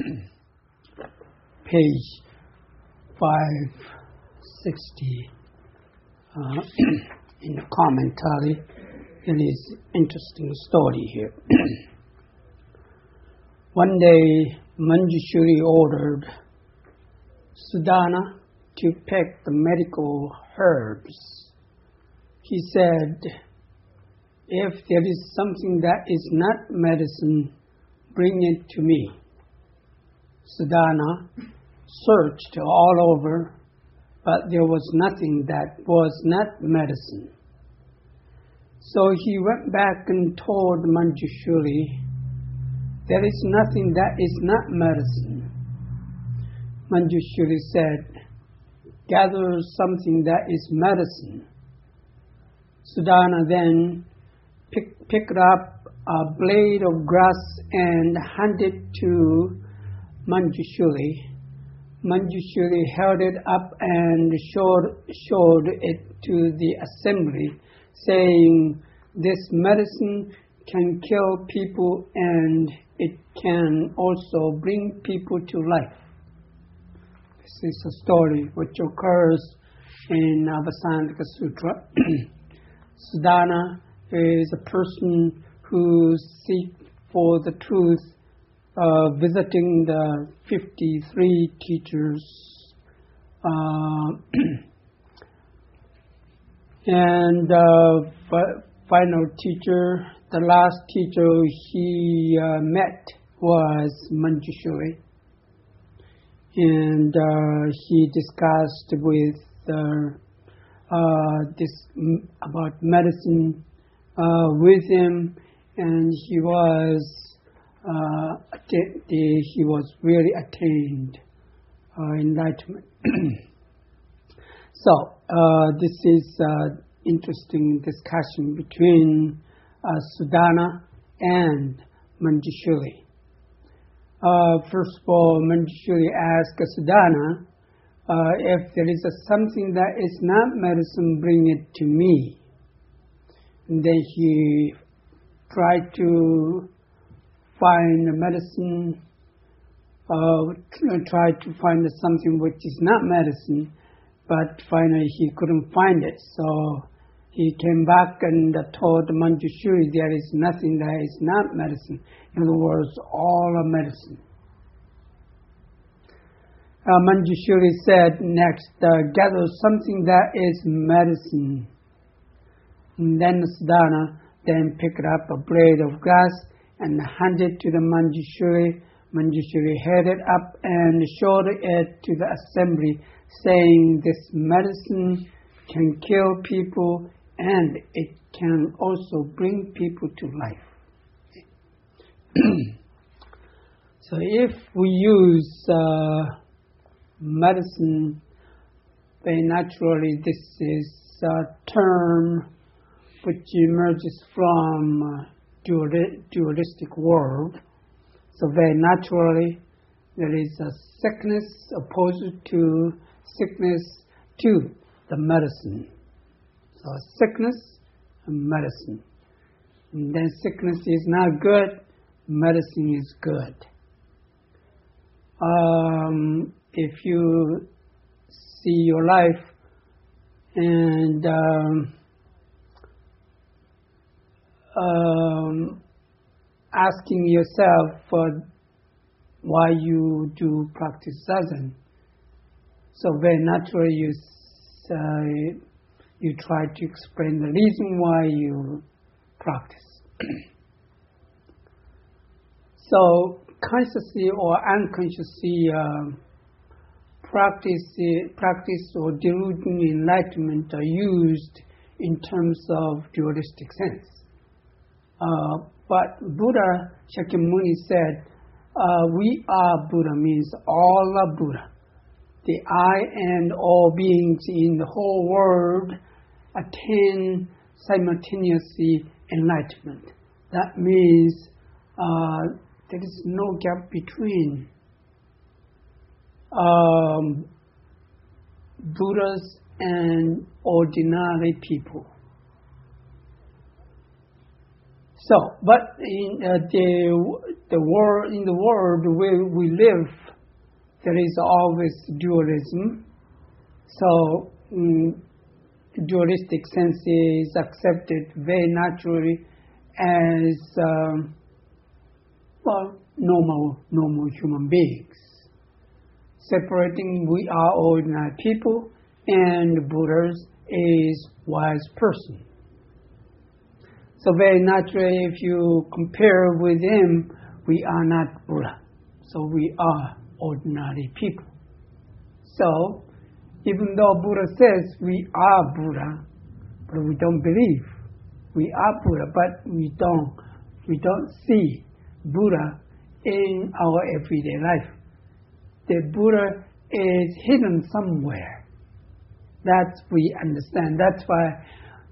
page 560 uh, in the commentary. It is interesting story here. One day, Manjushri ordered Sudana to pick the medical herbs. He said, if there is something that is not medicine, bring it to me. Sudana searched all over, but there was nothing that was not medicine. So he went back and told Manjushri, there is nothing that is not medicine. Manjushri said, gather something that is medicine. Sudana then pick, picked up a blade of grass and handed to Manjushri. Manjushri held it up and showed, showed it to the assembly, saying, This medicine can kill people and it can also bring people to life. This is a story which occurs in Avatamsaka Sutra. Sudana is a person who seeks for the truth, uh, visiting the 53 teachers. Uh, and uh, final teacher, the last teacher he uh, met was Manjushri. And he discussed with uh, this about medicine uh, with him, and he was uh, he was really attained uh, enlightenment. so uh, this is uh, interesting discussion between Sudana and Manjushri. first of all, Manjushri asked Sudana, if there is a something that is not medicine, bring it to me. And then he tried to find medicine, uh, tried to find something which is not medicine, but finally he couldn't find it. So he came back and told Manjushri there is nothing that is not medicine. In other words, all are medicine. Uh, Manjushri said next, uh, gather something that is medicine. And then Sudana then picked up a blade of grass and handed to the Manjushri. Manjushri held it up and showed it to the assembly, saying, This medicine can kill people and it can also bring people to life. so if we use uh, medicine, very naturally this is a term which emerges from uh, dualistic world. So very naturally, there is a sickness opposed to sickness to the medicine. So sickness and medicine. And then sickness is not good, medicine is good. Um, if you see your life and um, um, asking yourself for why you do practice zazen. So very naturally you uh, you try to explain the reason why you practice. so consciously or unconsciously uh, practice practice or delusion enlightenment are used in terms of dualistic sense. Uh, but Buddha Shakyamuni said, uh, we are Buddha means all are Buddha. The I and all beings in the whole world attain simultaneously enlightenment. That means uh, there is no gap between um, Buddhas and ordinary people. So, but in, uh, the the world in the world where we live, there is always dualism. So mm, dualistic sense is accepted very naturally as um, well normal normal human beings. Separating we are ordinary people and Buddhas is wise person. So very naturally, if you compare with him, we are not Buddha. So we are ordinary people. So even though Buddha says we are Buddha, but we don't believe we are Buddha, but we don't we don't see Buddha in our everyday life. The Buddha is hidden somewhere. That we understand. That's why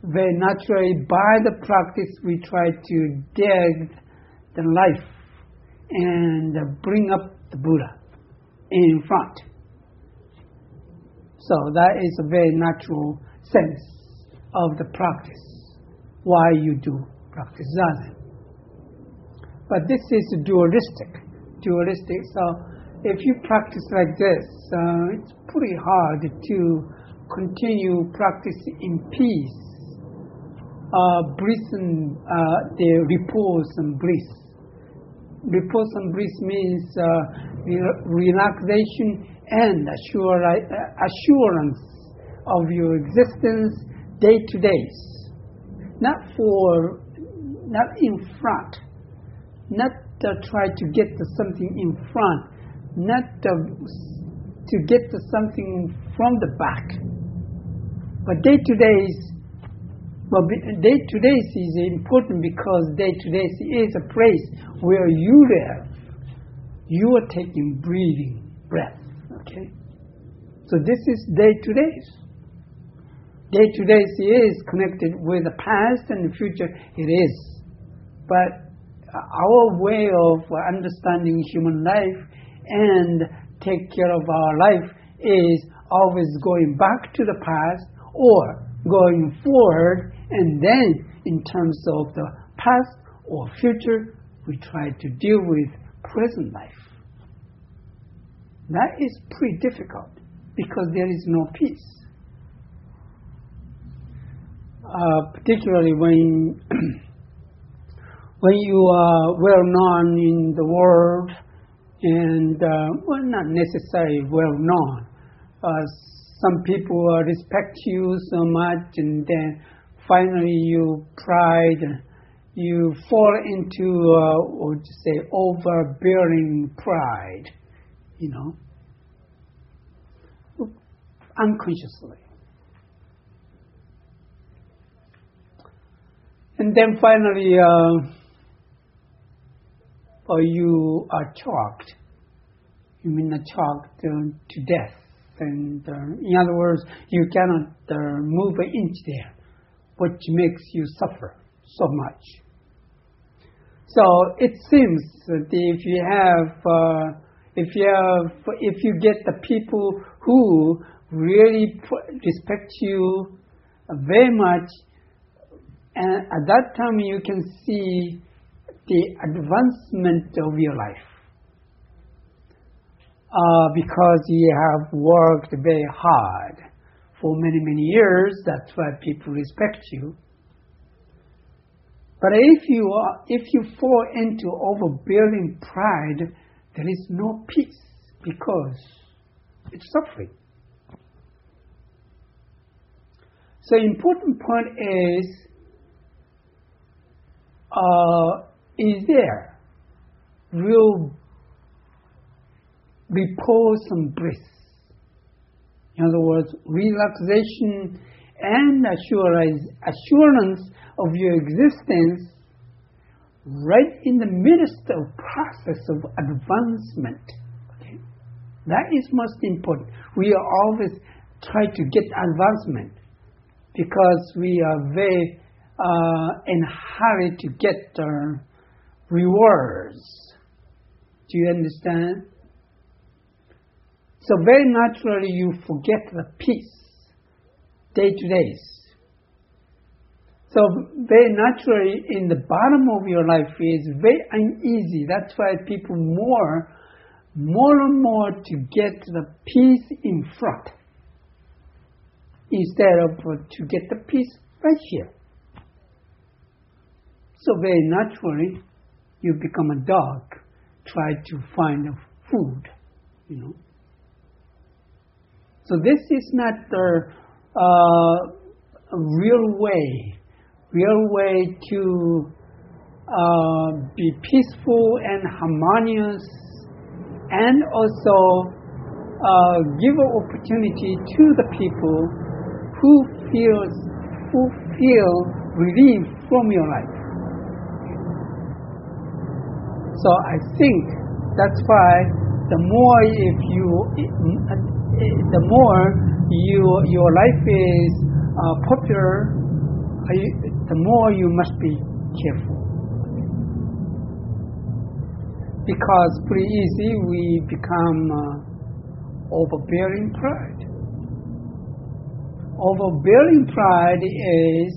very naturally by the practice we try to dig the life and bring up the Buddha in front. So that is a very natural sense of the practice, why you do practice Zazen. But this is dualistic. Dualistic. So if you practice like this, uh, it's pretty hard to continue practice in peace. Uh, and uh, the repose and bliss. Repose and bliss means uh, relaxation and assurance of your existence day to day. Not for, not in front, not to try to get to something in front, not to, to get to something from the back. But day to day, well, day to day is important because day to day is a place where you live. You are taking breathing breath. Okay? So this is day to day. Day to day is connected with the past and the future. It is. But our way of understanding human life and take care of our life is always going back to the past or going forward and then in terms of the past or future we try to deal with present life that is pretty difficult because there is no peace. Uh, particularly when when you are well known in the world and uh, well not necessarily well known. Uh, some people respect you so much and then finally you pride you fall into uh, what would you say overbearing pride you know, unconsciously. And then finally, uh, or you are choked. You mean choked uh, to death. And uh, in other words, you cannot uh, move an inch there, which makes you suffer so much. So it seems that if you have uh, if you have, if you get the people who really respect you very much, and at that time you can see the advancement of your life. Uh, because you have worked very hard for many, many years, that's why people respect you. But if you are, if you fall into overbearing pride, there is no peace because it's suffering. So the important point is, uh, is there real repose and bliss? In other words, relaxation and assurance, of your existence right in the midst of process of advancement. Okay? That is most important. We are always try to get advancement because we are very uh, in hurry to get the rewards. Do you understand? So very naturally you forget the peace day to day. So very naturally, in the bottom of your life is very uneasy. That's why people more, more and more to get the peace in front instead of to get the peace right here. So very naturally, you become a dog, try to find food, you know. So this is not the uh, real way, real way to uh, be peaceful and harmonious, and also uh, give opportunity to the people who feels who feel relief from your life. So I think that's why the more if you, the more you your life is uh, popular, the more you must be careful. Because pretty easy we become uh, overbearing pride. Overbearing pride is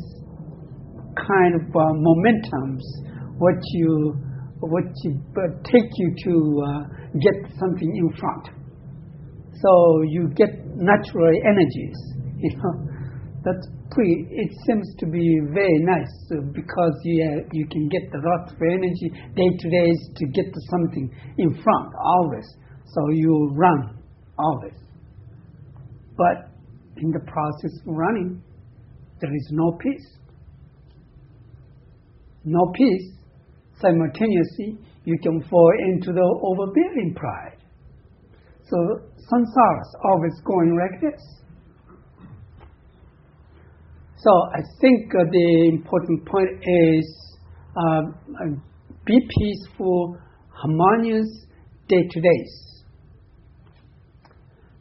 kind of uh, momentums, what you what you, take you to uh, get something in front. So you get natural energies. You know, that's pretty. It seems to be very nice uh, because you you can get the lot of energy day to day to get to something in front always. So you run always. But in the process of running, there is no peace. No peace simultaneously you can fall into the overbearing pride. So samsara is always going like this. So I think uh, the important point is uh, be peaceful, harmonious day to day.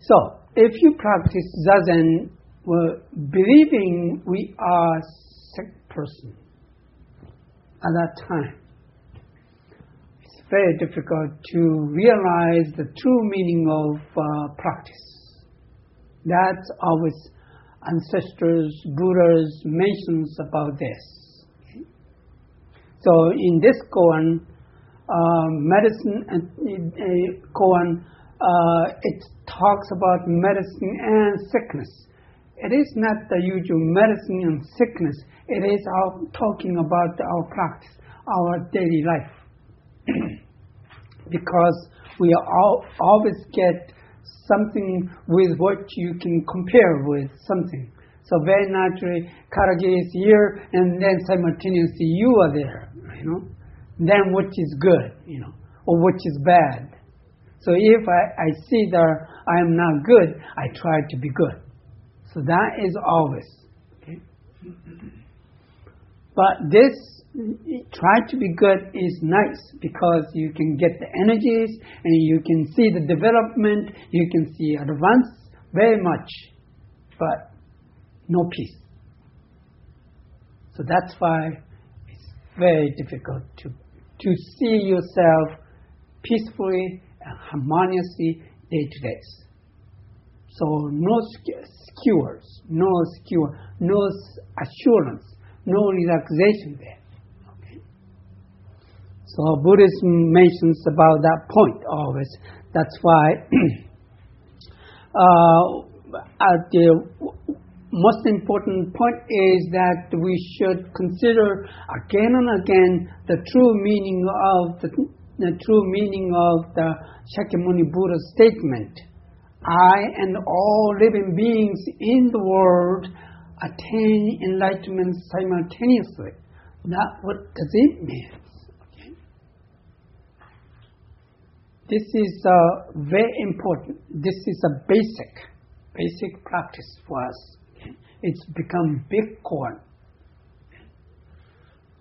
So if you practice zazen, well, believing we are sick person at that time, very difficult to realize the true meaning of uh, practice. That's always ancestors, Buddhas mentions about this. So in this koan, uh, medicine and uh, koan, uh, it talks about medicine and sickness. It is not the usual medicine and sickness. It is our talking about our practice, our daily life. because we all, always get something with what you can compare with something. So very naturally, Katagiri is here, and then simultaneously you are there, you know. Then what is good, you know, or what is bad. So if I, I see that I am not good, I try to be good. So that is always. Okay? But this try to be good is nice because you can get the energies and you can see the development, you can see advance very much, but no peace. So that's why it's very difficult to, to see yourself peacefully and harmoniously day to day. So no skewers, no skewer, no assurance, no relaxation there. So Buddhism mentions about that point always. That's why uh, the most important point is that we should consider again and again the true meaning of the, the true meaning of the Shakyamuni Buddha's statement. I and all living beings in the world attain enlightenment simultaneously. That what does it mean? This is uh, very important. This is a basic, basic practice for us. It's become big koan.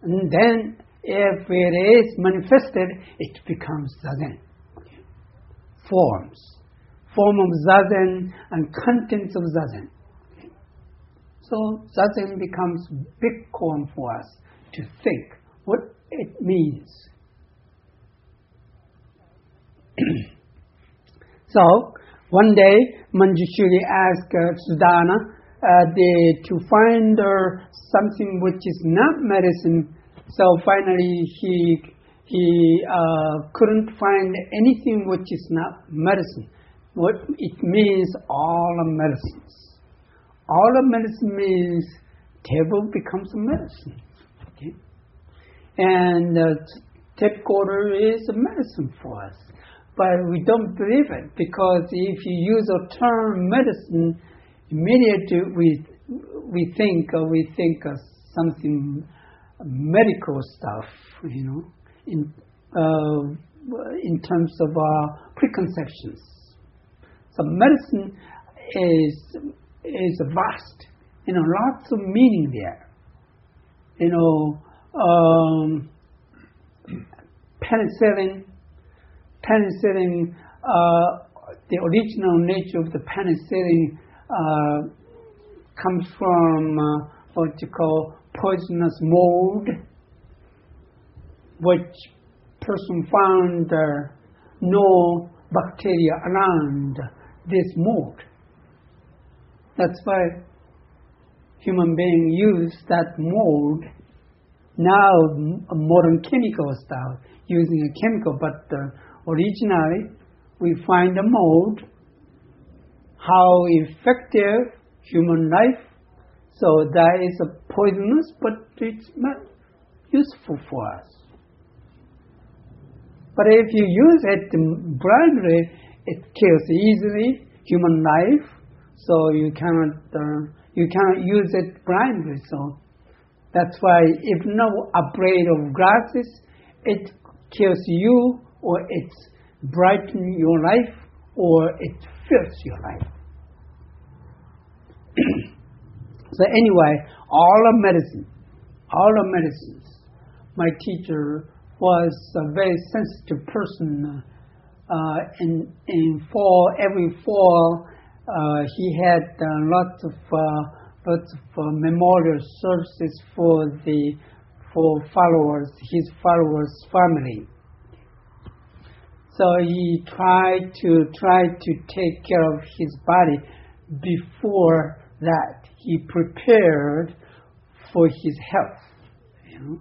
And then if it is manifested, it becomes zazen. Forms. Form of zazen and contents of zazen. So zazen becomes big koan for us to think what it means so one day Manjushri asked uh, Sudana, uh, the, to find uh, something which is not medicine. So finally, he he uh, couldn't find anything which is not medicine. What it means, all of medicines. All of medicine means table becomes a medicine. Okay? And uh, tape quarter is a medicine for us. But we don't believe it because if you use a term medicine, immediately we we think uh, we think of something medical stuff, you know, in uh, in terms of uh, preconceptions. So medicine is is vast, you know, lots of meaning there. You know, um, penicillin, penicillin, uh, the original nature of the penicillin uh, comes from uh, what you call poisonous mold, which person found uh, no bacteria around this mold. That's why human being use that mold. Now, modern chemical stuff using a chemical, but uh, originally we find a mode how effective human life. So that is a poisonous, but it's not useful for us. But if you use it blindly, it kills easily human life. So you cannot uh, you cannot use it blindly. So that's why if no upgrade of glasses, it kills you, or it brightens your life, or it fills your life. so anyway, all of medicine, all of medicines. My teacher was a very sensitive person. Uh, in in fall, every fall, uh, he had uh, lots of uh, lots of uh, memorial services for the for followers, his followers' family. So he tried to try to take care of his body before that he prepared for his health, you know,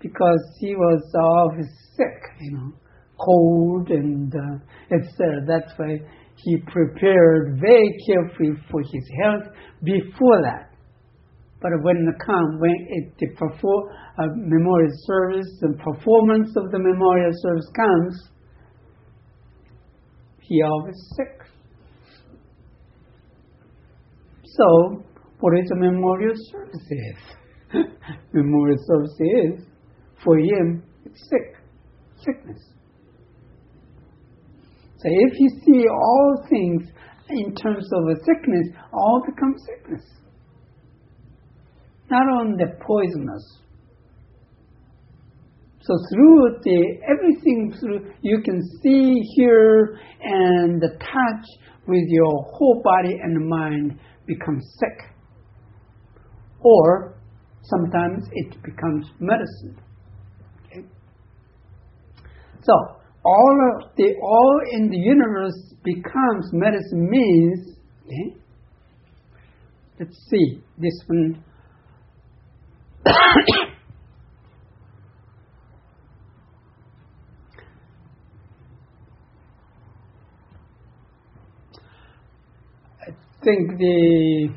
because he was always sick, you know, cold and uh, etc. That's why he prepared very carefully for his health before that. But when the come, when it, the perform, uh, memorial service, the performance of the memorial service comes, he always sick. So, what is a memorial service is? memorial service is, for him, it's sick, sickness. So if you see all things in terms of a sickness, all become sickness. Not only the poisonous. So through the everything through you can see, hear, and touch with your whole body and mind becomes sick. Or sometimes it becomes medicine. Okay? So all of the all in the universe becomes medicine means okay? let's see this one think the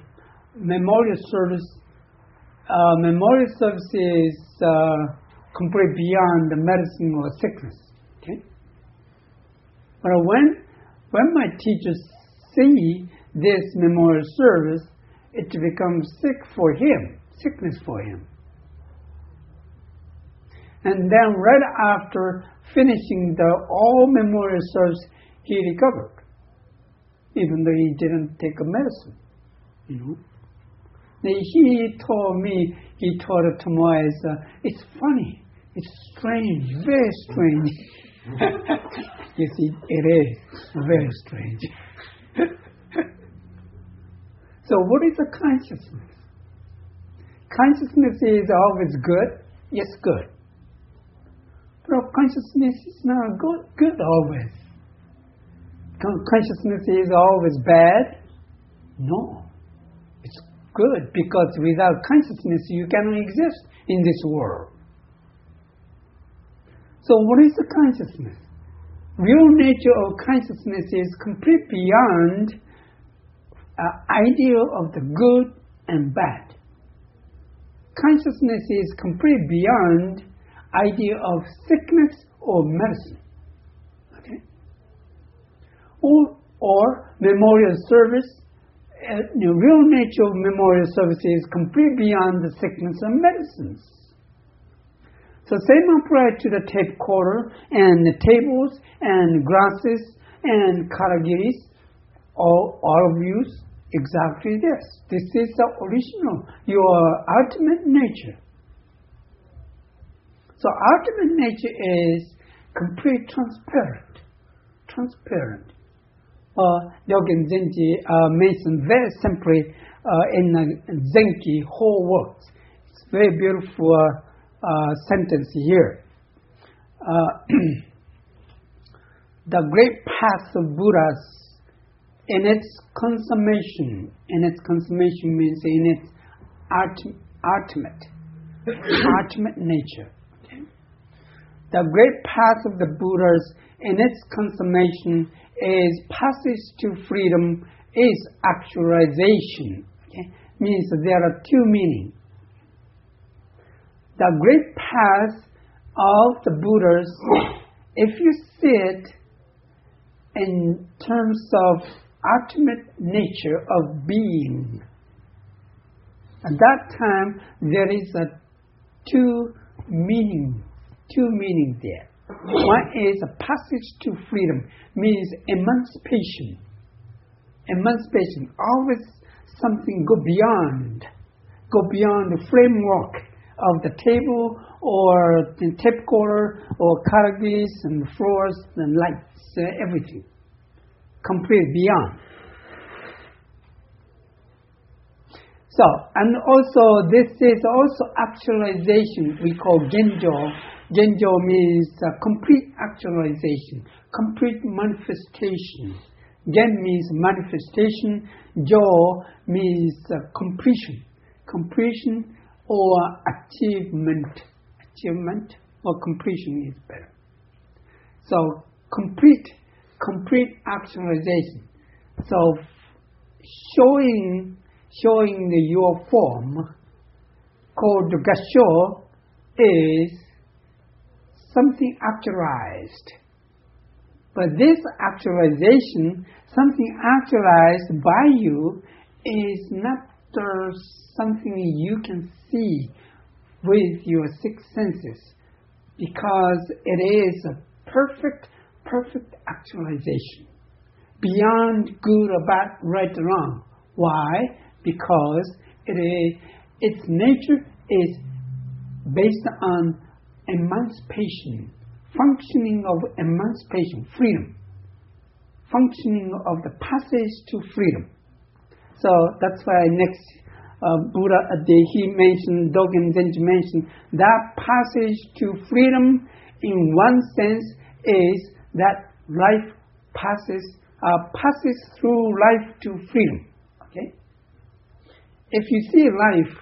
memorial service, uh, memorial service is uh, complete beyond the medicine or sickness. Okay, but when when my teachers see this memorial service, it becomes sick for him, sickness for him. And then right after finishing the all memorial service, he recovered even though he didn't take a medicine. You know. He told me, he told Moise, uh, it's funny, it's strange, very strange. you see, it is very strange. so what is a consciousness? Consciousness is always good, yes, good. But consciousness is not good, good always consciousness is always bad? No, it's good because without consciousness you cannot exist in this world. So what is the consciousness? Real nature of consciousness is complete beyond uh, idea of the good and bad. Consciousness is complete beyond idea of sickness or medicine. Or, or memorial service. The real nature of memorial service is complete beyond the sickness and medicines. So same apply to the tape quarter and the tables and grasses and Katagiris, all, all of you exactly this. This is the original, your ultimate nature. So ultimate nature is complete transparent. Transparent. Uh, Dogen Zenji uh, mentioned very simply uh, in the Zenki whole works. It's very beautiful uh, sentence here. Uh, the great path of Buddhas in its consummation, in its consummation means in its ultimate, ultimate nature. The great path of the Buddhas in its consummation is passage to freedom, is actualization. Okay? Means there are two meanings. The great path of the Buddhas, if you see it in terms of ultimate nature of being. At that time, there is a two meaning, two meaning there. One is a passage to freedom, means emancipation. Emancipation, always something go beyond, go beyond the framework of the table or the tape quarter or Katagiris and floors and lights, uh, everything complete beyond. So, and also this is also actualization we call genjo. Genjo means uh, complete actualization, complete manifestation. Gen means manifestation. Jo means uh, completion, completion or achievement. Achievement or completion is better. So complete complete actualization. So showing showing your form called gasho is something actualized. But this actualization, something actualized by you, is not something you can see with your six senses because it is a perfect perfect actualization. Beyond good or bad, right or wrong. Why? Because it is, its nature is based on emancipation, functioning of emancipation, freedom, functioning of the passage to freedom. So that's why next uh, Buddha, uh, he mentioned, Dogen Zenji mentioned, that passage to freedom in one sense is that life passes uh, passes through life to freedom. If you see life,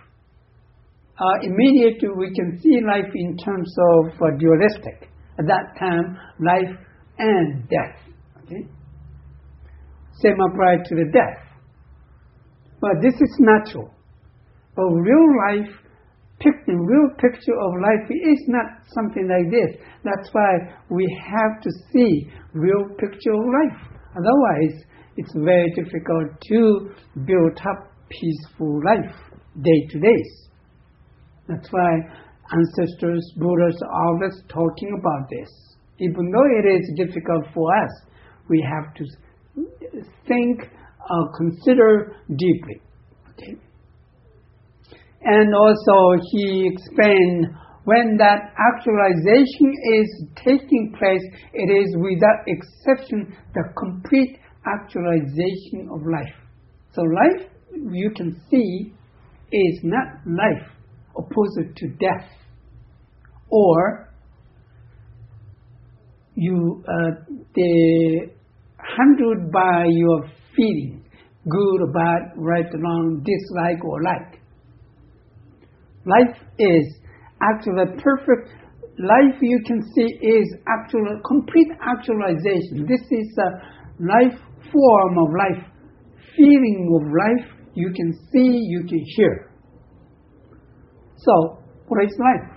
uh, immediately we can see life in terms of uh, dualistic. At that time, life and death. Okay. Same applies to the death. But this is natural. But real life the real picture of life is not something like this. That's why we have to see real picture of life. Otherwise, it's very difficult to build up peaceful life day to day. That's why ancestors, Buddhas are always talking about this. Even though it is difficult for us, we have to think, uh, consider deeply. Okay? And also he explained when that actualization is taking place, it is without exception the complete actualization of life. So life, you can see, is not life opposed to death. Or you, uh, the handled by your feeling, good or bad, right or wrong, dislike or like. Life is actually perfect. Life you can see is actual complete actualization. This is a life form of life, feeling of life. You can see, you can hear. So, what is life?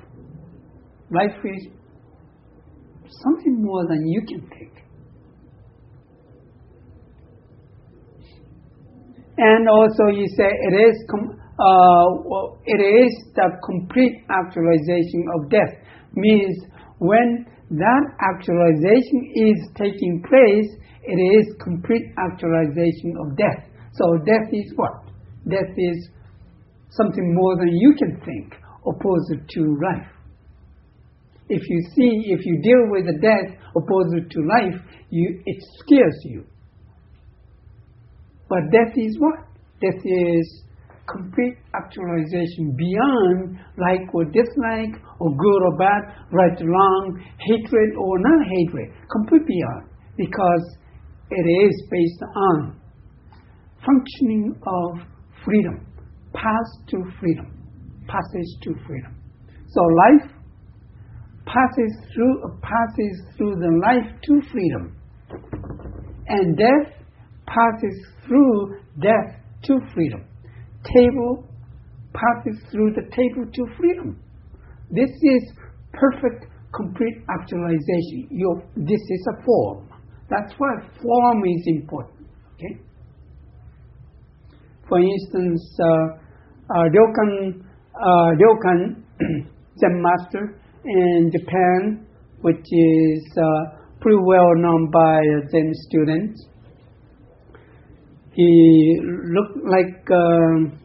Life is something more than you can think. And also, you say it is com- uh, it is the complete actualization of death. Means when that actualization is taking place, it is complete actualization of death. So death is what? Death is something more than you can think, opposed to life. If you see, if you deal with the death opposed to life, you, it scares you. But death is what? Death is complete actualization beyond like or dislike or good or bad, right or wrong, hatred or not hatred, complete beyond because it is based on functioning of freedom, path to freedom, passage to freedom. So life passes through passes through the life to freedom, and death passes through death to freedom table passes through the table to freedom. This is perfect, complete actualization. Your, this is a form. That's why form is important. Okay. For instance, uh, uh, Ryokan, uh, Ryokan Zen master in Japan, which is pretty well known by Zen students, he looked like a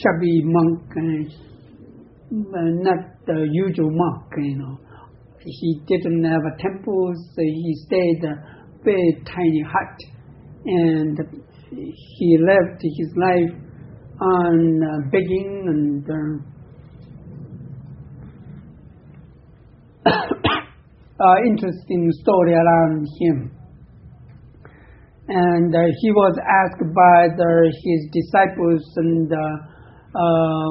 shabby monk, not the usual monk, you know. He didn't have a temple, so he stayed a very tiny hut, and he lived his life on uh, begging and uh, uh, interesting story around him. And uh, he was asked by the, his disciples and uh, uh,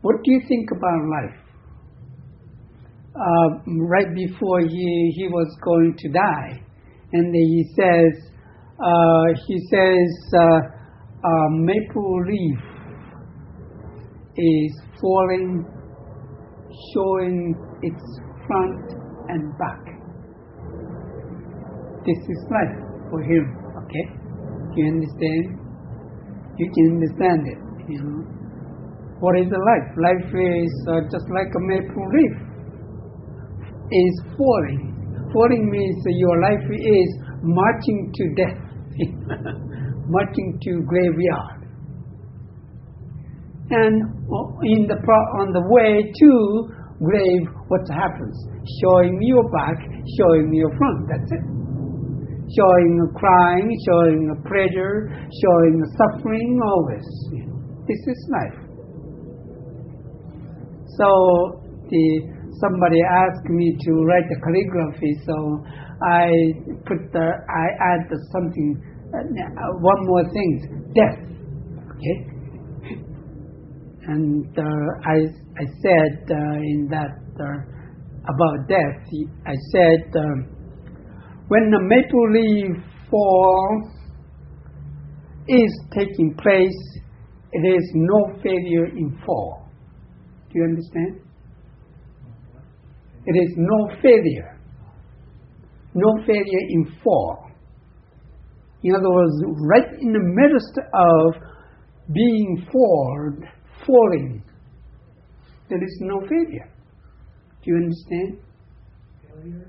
what do you think about life? Right before he, he was going to die. And he says he says uh, maple leaf is falling showing its front and back this is life for him Okay? You understand? You can understand it. You know. What is life? Life is uh, just like a maple leaf. Is falling. Falling means your life is marching to death, marching to graveyard. And in the on the way to grave, what happens? Showing your back, showing your front. That's it showing crying, showing a pleasure, showing the suffering, always. This is life. So the somebody asked me to write the calligraphy, so I put the I add something, uh, one more thing, death. Okay, and uh, I I said uh, in that uh, about death, I said. Um, when the maple leaf fall is taking place, it is no failure in fall. Do you understand? It is no failure. No failure in fall. In other words, right in the midst of being formed, falling, there is no failure. Do you understand? Failure.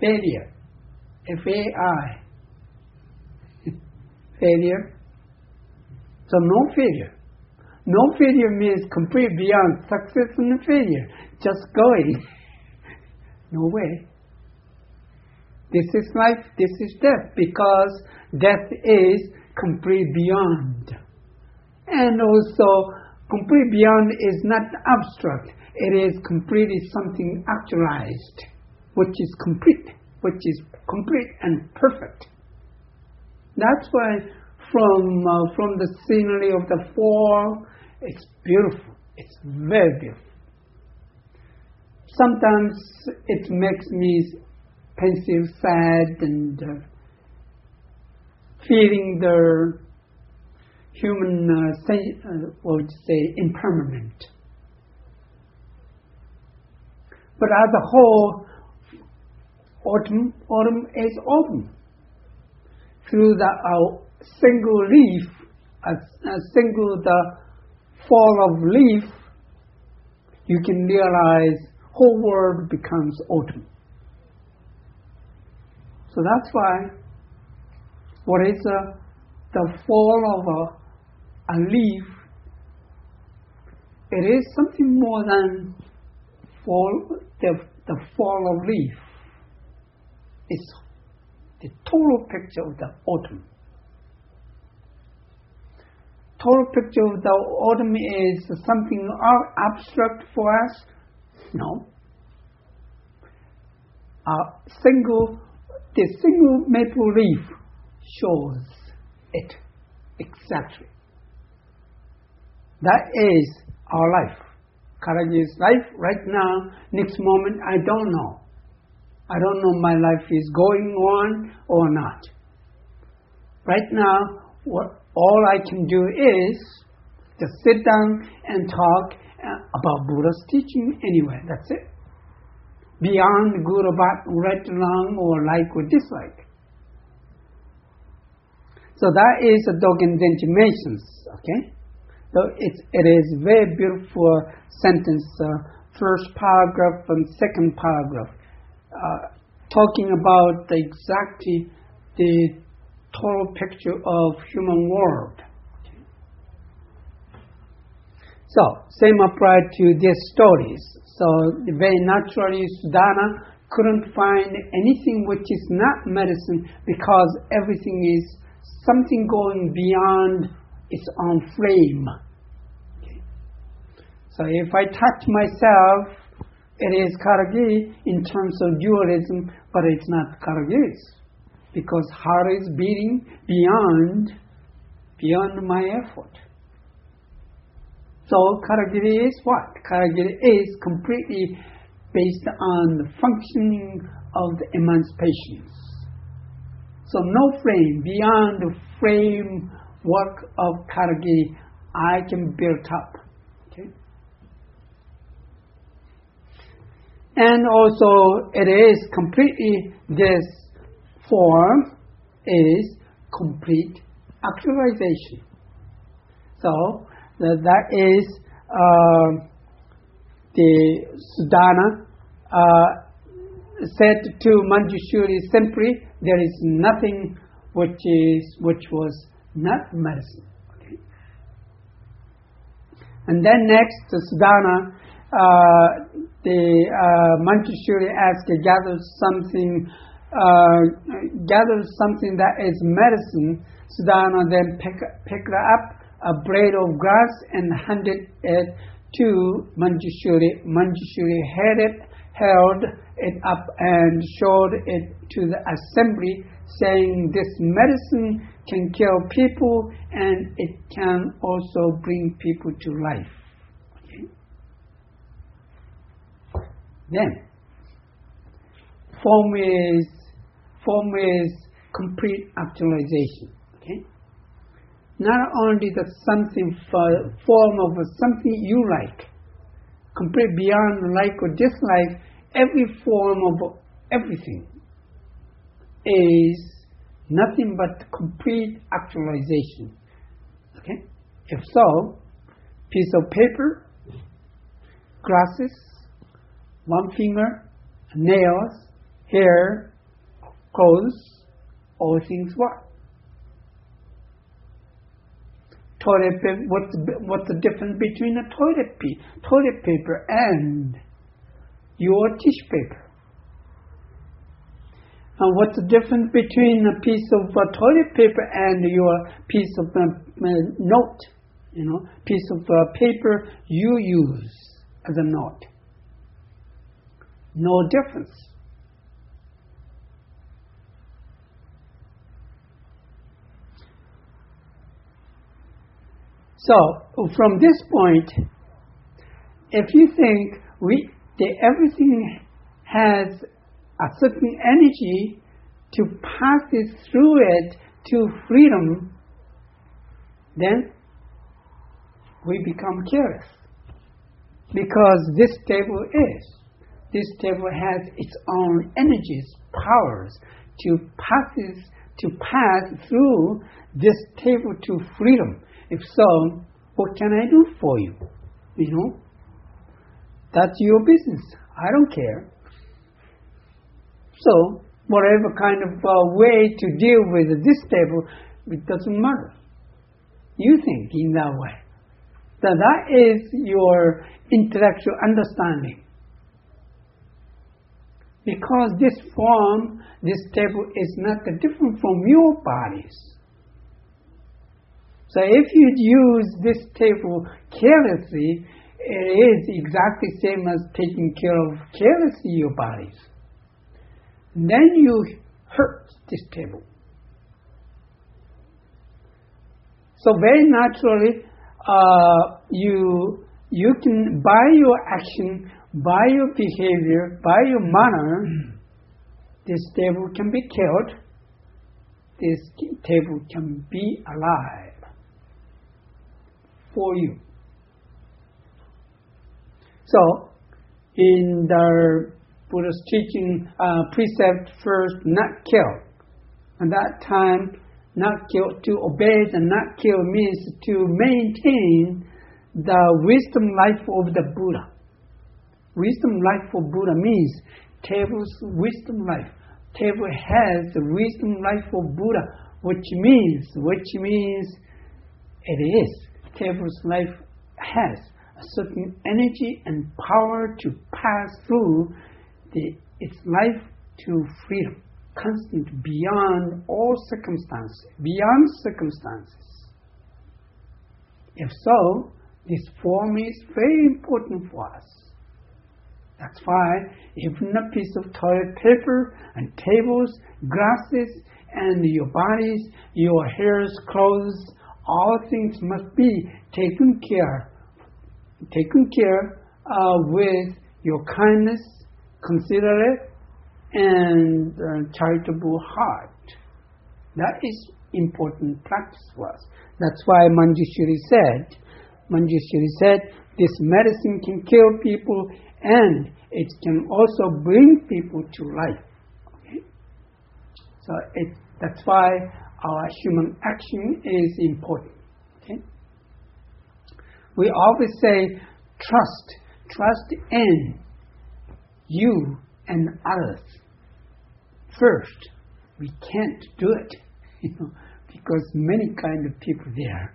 Failure. F-A-I. failure. So no failure. No failure means complete beyond success and failure. Just going. no way. This is life, this is death, because death is complete beyond. And also, complete beyond is not abstract, it is completely something actualized, which is complete, which is complete and perfect. That's why from uh, from the scenery of the fall, it's beautiful. It's very beautiful. Sometimes it makes me pensive, sad, and uh, feeling the human, uh, say, uh, what would say, impermanent. But as a whole, autumn, autumn is autumn. Through the uh, single leaf, a, a single the fall of leaf, you can realize whole world becomes autumn. So that's why what is uh, the fall of a, a leaf? It is something more than fall, the, the fall of leaf. It's the total picture of the autumn. Total picture of the autumn is something abstract for us? No. A single the single maple leaf shows it exactly. That is our life. Katagiri's life right now, next moment, I don't know. I don't know my life is going on or not. Right now, what all I can do is just sit down and talk uh, about Buddha's teaching anyway. That's it beyond good or bad, right, or wrong, or like or dislike. So that is the Dogen Zenji mentions, okay? So it's, it is very beautiful sentence, uh, first paragraph and second paragraph, uh, talking about the exactly the total picture of human world. So, same apply to these stories. So very naturally, Sudana couldn't find anything which is not medicine because everything is something going beyond its own frame. So if I touch myself, it is Katagiri in terms of dualism, but it's not Katagiris because heart is beating beyond beyond my effort. So Katagiri is what? Katagiri is completely based on the functioning of the emancipation. So no frame, beyond the framework of Katagiri, I can build up. Okay? And also it is completely, this form is complete actualization. So that, that is uh, the Sudana uh, said to Manjushri simply, there is nothing which is which was not medicine. Okay. And then next, Sudana, uh, the uh, Manjushri asked, gather something, uh, gather something that is medicine. Sudana then pick, picked up a blade of grass and handed it to Manjushri. Manjushri had it, held it up and showed it to the assembly, saying, This medicine can kill people and it can also bring people to life. Okay. Then, form is, form is complete actualization. Okay? Not only the something form of something you like, complete beyond like or dislike, every form of everything is nothing but complete actualization. Okay? If so, piece of paper, glasses, one finger, nails, hair, clothes, all things what? Toilet paper, what's the, what's the difference between a toilet, paper, toilet paper and your tissue paper? And what's the difference between a piece of uh, toilet paper and your piece of uh, uh, note? You know, piece of uh, paper you use as a note. No difference. So from this point, if you think we that everything has a certain energy to pass it through it to freedom, then we become careless. Because this table is. This table has its own energies, powers to pass to pass through this table to freedom. If so, what can I do for you? You know? That's your business. I don't care. So, whatever kind of uh, way to deal with this table, it doesn't matter. You think in that way. So that is your intellectual understanding. Because this form, this table is not different from your bodies. So if you use this table carelessly, it is exactly same as taking care of carelessly your bodies. Then you hurt this table. So very naturally, uh, you you can by your action, by your behavior, by your manner, this table can be killed. This table can be alive for you. So, in the Buddha's teaching uh, precept first, not kill. At that time, not kill, to obey the not kill means to maintain the wisdom life of the Buddha. Wisdom life for Buddha means table's wisdom life. Table has the wisdom life for Buddha, which means, which means it is. Table's life has a certain energy and power to pass through the, its life to freedom, constant beyond all circumstances, beyond circumstances. If so, this form is very important for us. That's why even a piece of toilet paper and tables, glasses, and your bodies, your hairs, clothes, all things must be taken care, taken care uh, with your kindness, considerate, and uh, charitable heart. That is important practice for us. That's why Manjushri said, Manjushri said, this medicine can kill people and it can also bring people to life. Okay? So it, that's why our human action is important. Okay? We always say trust, trust in you and others. First, we can't do it, you know, because many kind of people there.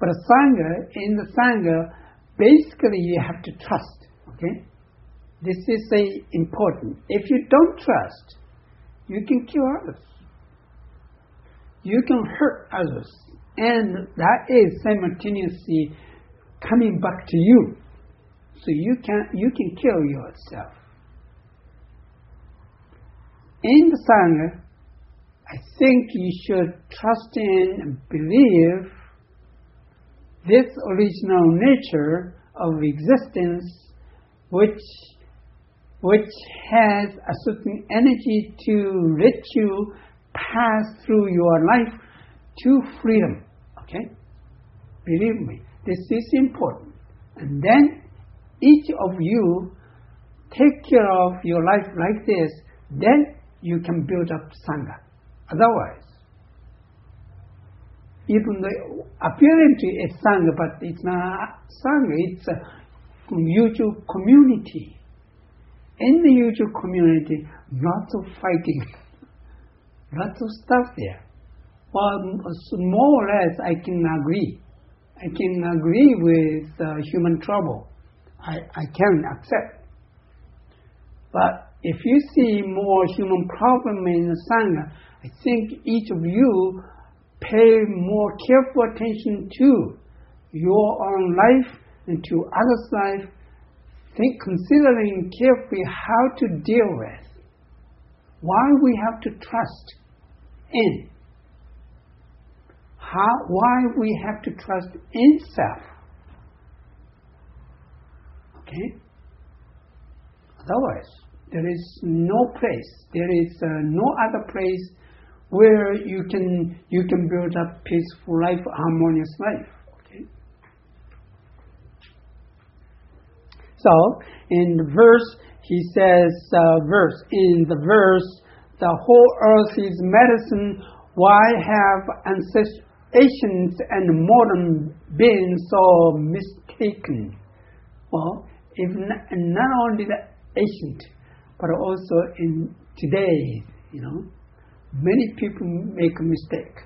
But a sangha, in the sangha, basically you have to trust. Okay, this is a important. If you don't trust, you can kill others. You can hurt others, and that is simultaneously coming back to you. So you can you can kill yourself. In the Sangha, I think you should trust in and believe this original nature of existence which which has a certain energy to let you pass through your life to freedom. Okay? Believe me, this is important. And then each of you take care of your life like this, then you can build up Sangha. Otherwise, even though apparently it's Sangha, but it's not Sangha, it's a mutual community. In the usual community, lots of fighting, lots of stuff there. Well, more or less, I can agree. I can agree with uh, human trouble. I, I can accept. But if you see more human problem in the Sangha, I think each of you pay more careful attention to your own life and to others' life, think, considering carefully how to deal with, why we have to trust in, how, why we have to trust in self. Okay? Otherwise, there is no place, there is uh, no other place where you can you can build up peaceful life, harmonious life. Okay. So in the verse, he says, uh, verse in the verse, the whole earth is medicine. Why have ancient and modern been so mistaken? Well, if not, only the ancient, but also in today, you know, many people make a mistake.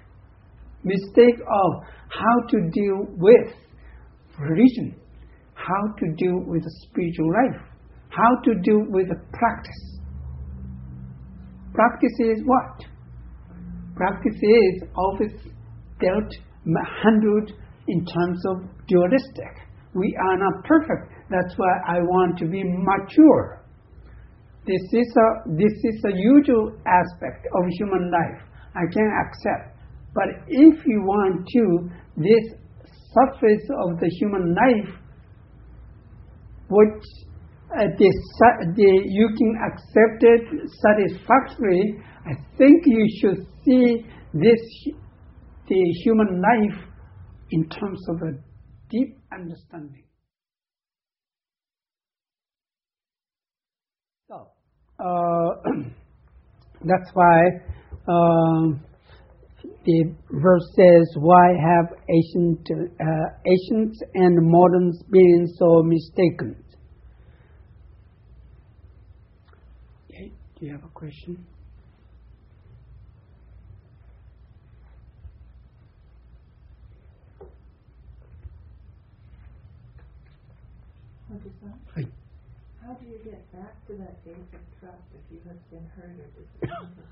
Mistake of how to deal with religion, how to deal with spiritual life, how to deal with practice. Practice is what? Practice is always dealt, handled in terms of dualistic. We are not perfect. That's why I want to be mature. This is a this is a usual aspect of human life. I can accept. But if you want to, this surface of the human life, which uh, the, the, you can accept it satisfactorily, I think you should see this the human life in terms of a deep understanding. So, uh, that's why uh, the verse says, "Why have ancient uh, ancients and moderns been so mistaken?" Okay, do you have a question? How do you get back to that base of trust if you have been hurt or disappointed?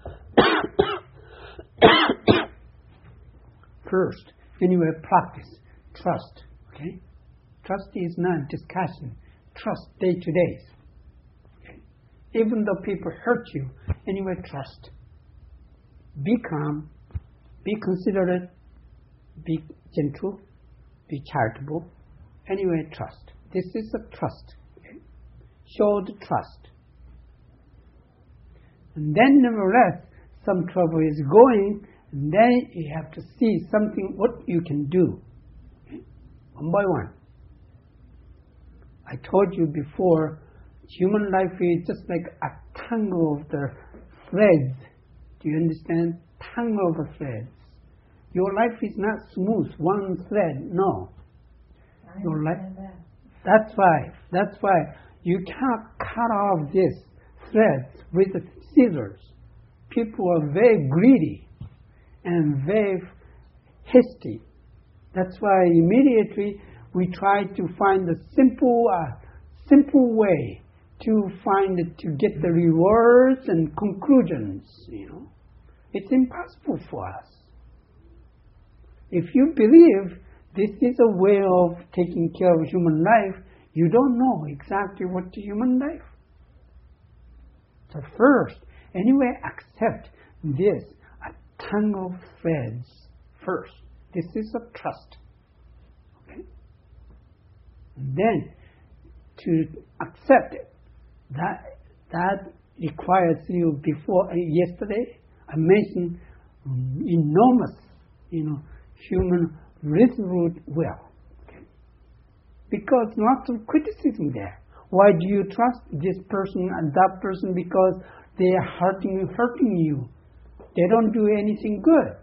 First, anyway, practice trust. Okay, trust is not discussion. Trust day to day. Even though people hurt you, anyway, trust. Be calm. Be considerate. Be gentle. Be charitable. Anyway, trust. This is a trust. Show the trust. And then, nevertheless, some trouble is going, and then you have to see something what you can do. One by one. I told you before, human life is just like a tangle of the threads. Do you understand? Tangle of the threads. Your life is not smooth, one thread. No. I Your life. that. That's why. That's why you cannot cut off this threads with the scissors. People are very greedy and very hasty. That's why immediately we try to find a simple, uh, simple way to find it, to get the rewards and conclusions. You know, it's impossible for us. If you believe this is a way of taking care of human life, you don't know exactly what the human life. So first, anyway, accept this a tangle of threads first. This is a trust. Okay? and Then to accept it, that that requires you before uh, yesterday I mentioned um, enormous, you know, human resolute will. Okay? Because lots of criticism there. Why do you trust this person and that person? Because they are hurting you, hurting you. They don't do anything good.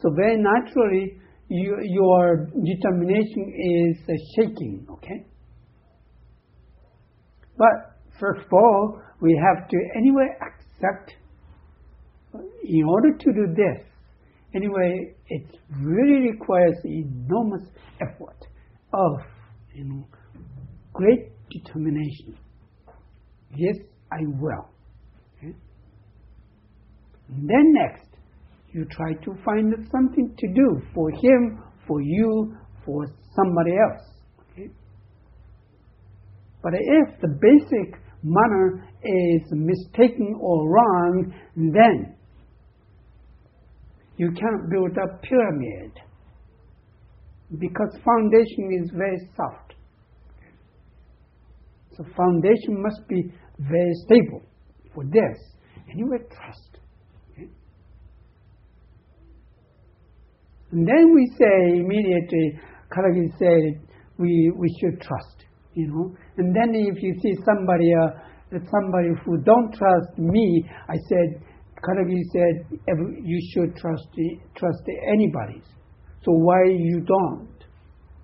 So very naturally, you, your determination is shaking. Okay. But first of all, we have to anyway accept in order to do this, anyway, it really requires enormous effort of you know, great determination. Yes, I will. Okay? Then next, you try to find something to do for him, for you, for somebody else. Okay? But if the basic manner is mistaken or wrong, then You cannot build a pyramid because foundation is very soft. So foundation must be very stable for this. Will trust. Okay? And then we say immediately, Katagiri said, we, we should trust, you know. And then if you see somebody, uh, somebody who don't trust me, I said, Katagiri said, you should trust, trust anybody. So why you don't?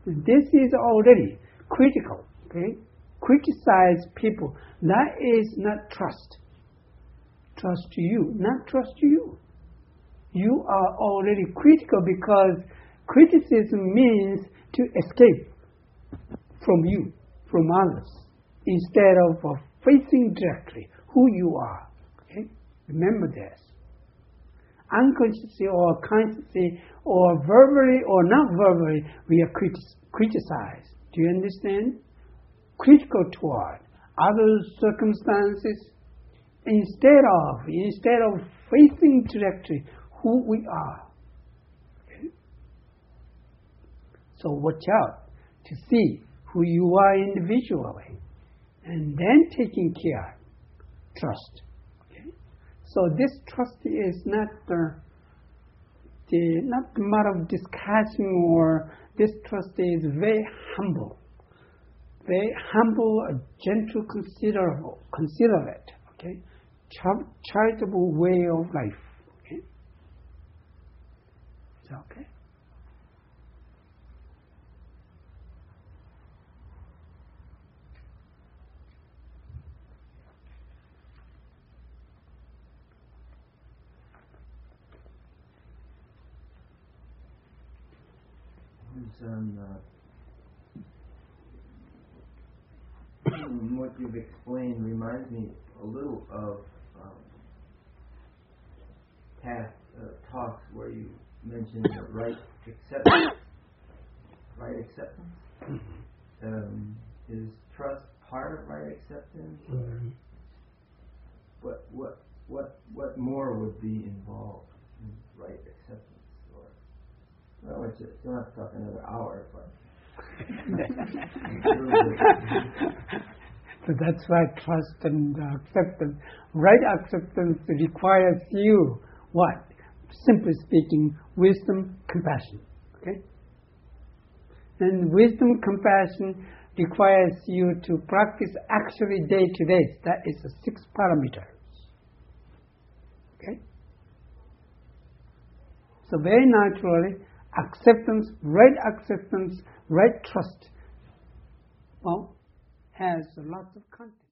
This is already critical, okay? Criticize people. That is not trust. Trust you, not trust you. You are already critical because criticism means to escape from you, from others, instead of facing directly who you are. Okay? Remember this. Unconsciously or consciously or verbally or not verbally, we are criticized. Do you understand? Critical toward other circumstances instead of instead of facing directly who we are. Okay? So watch out to see who you are individually, and then taking care, trust. Okay? So this trust is not the, the not the matter of discussing or this trust is very humble, very humble, gentle, considerable, considerate. Okay, charitable way of life. Okay, okay? um, uh, what you've explained reminds me a little of um, past uh, talks where you mentioned the right acceptance. right acceptance mm-hmm. um, is trust part of right acceptance. Mm-hmm. What what what what more would be involved in right acceptance? Well, it's just, don't have to talk another hour, but. so that's why trust and acceptance, right acceptance requires you what? Simply speaking, wisdom, compassion. Okay? And wisdom, compassion requires you to practice actually day to day. That is the six paramitas. Okay? So very naturally, acceptance, right acceptance, right trust, well, has lots of content.